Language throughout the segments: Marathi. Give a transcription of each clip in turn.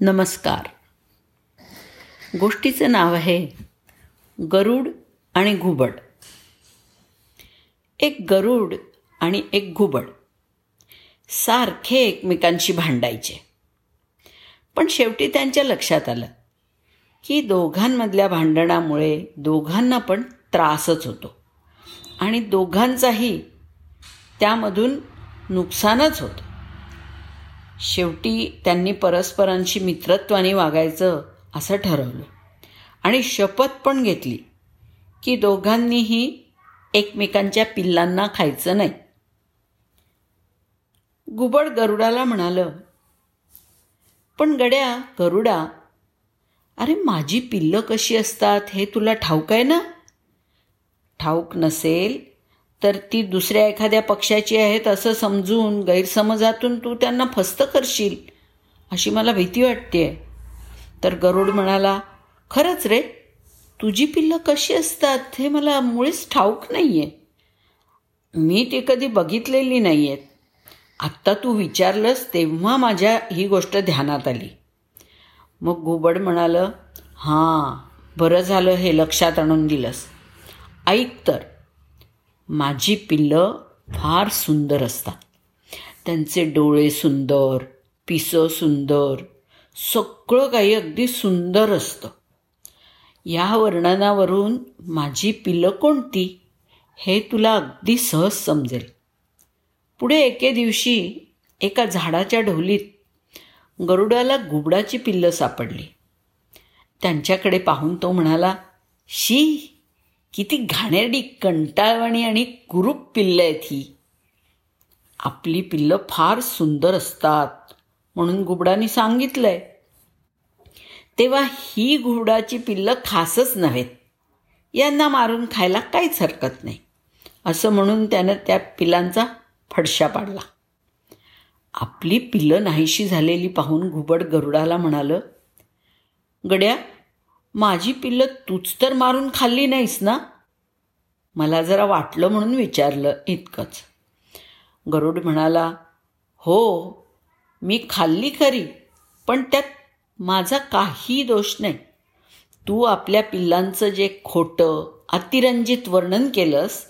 नमस्कार. गोष्टीचं नाव आहे गरुड आणि घुबड. एक गरुड आणि एक घुबड सारखे एकमेकांशी भांडायचे. पण शेवटी त्यांच्या लक्षात आलं की दोघांमधल्या भांडणामुळे दोघांना पण त्रासच होतो आणि दोघांचाही त्यामधून नुकसानच होतं. शेवटी त्यांनी परस्परांशी मित्रत्वाने वागायचं असं ठरवलं. आणि शपथ पण घेतली की दोघांनीही एकमेकांच्या पिल्लांना खायचं नाही. गुबड गरुडाला म्हणालं पण गड्या गरुडा अरे माझी पिल्लं कशी असतात हे तुला ठाऊक आहे ना? ठाऊक नसेल तर ती दुसऱ्या एखाद्या पक्षाची आहेत असं समजून गैरसमजातून तू त्यांना फस्त करशील अशी मला भीती वाटते तर गरुड म्हणाला खरंच रे तुझी पिल्लं कशी असतात हे मला मुळीच ठाऊक नाही आहे मी ती कधी बघितलेली नाही आहेत आत्ता तू विचारलंस तेव्हा माझ्या ही गोष्ट ध्यानात आली. मग घुबड म्हणालं हां बरं झालं हे लक्षात आणून दिलंस. ऐक तर माझी पिल्लं फार सुंदर असतात. त्यांचे डोळे सुंदर पिसं सुंदर सगळं काही अगदी सुंदर असतं. या वर्णनावरून माझी पिल्लं कोणती हे तुला अगदी सहज समजेल. पुढे एके दिवशी एका झाडाच्या ढोलीत गरुडाला गुबडाची पिल्लं सापडली. त्यांच्याकडे पाहून तो म्हणाला शी किती घाणेरडी कंटाळवाणी आणि कुरूप पिल्लं आहेत ही. आपली पिल्लं फार सुंदर असतात म्हणून गुबडाने सांगितलंय. तेव्हा ही घुबडाची पिल्लं खासच नव्हेत. यांना मारून खायला काहीच हरकत नाही. असं म्हणून त्यानं त्या पिलांचा फडशा पाडला. आपली पिल्लं नाहीशी झालेली पाहून घुबड गरुडाला म्हणालं गड्या माझी पिल्लं तूच तर मारून खाल्ली नाहीस ना? मला जरा वाटलं म्हणून विचारलं इतकंच. गरुड म्हणाला हो मी खाल्ली खरी पण त्यात माझा काही दोष नाही. तू आपल्या पिल्लांचं जे खोटं अतिरंजित वर्णन केलंस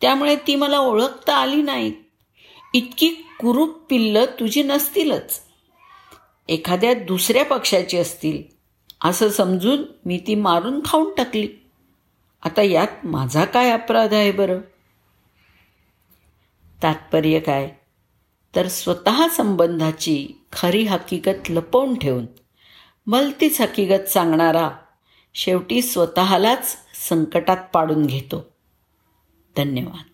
त्यामुळे ती मला ओळखता आली नाहीत इतकी कुरूप पिल्लं तुझी नसतीलच. एखाद्या दुसऱ्या पक्षाची असतील असं समजून मी ती मारून खाऊन टाकली. आता यात माझा काय अपराध आहे बरं? तात्पर्य काय? तर स्वतः संबंधाची खरी हकीकत लपवून ठेवून मलतीच हकीकत सांगणारा शेवटी स्वतःलाच संकटात पाडून घेतो. धन्यवाद.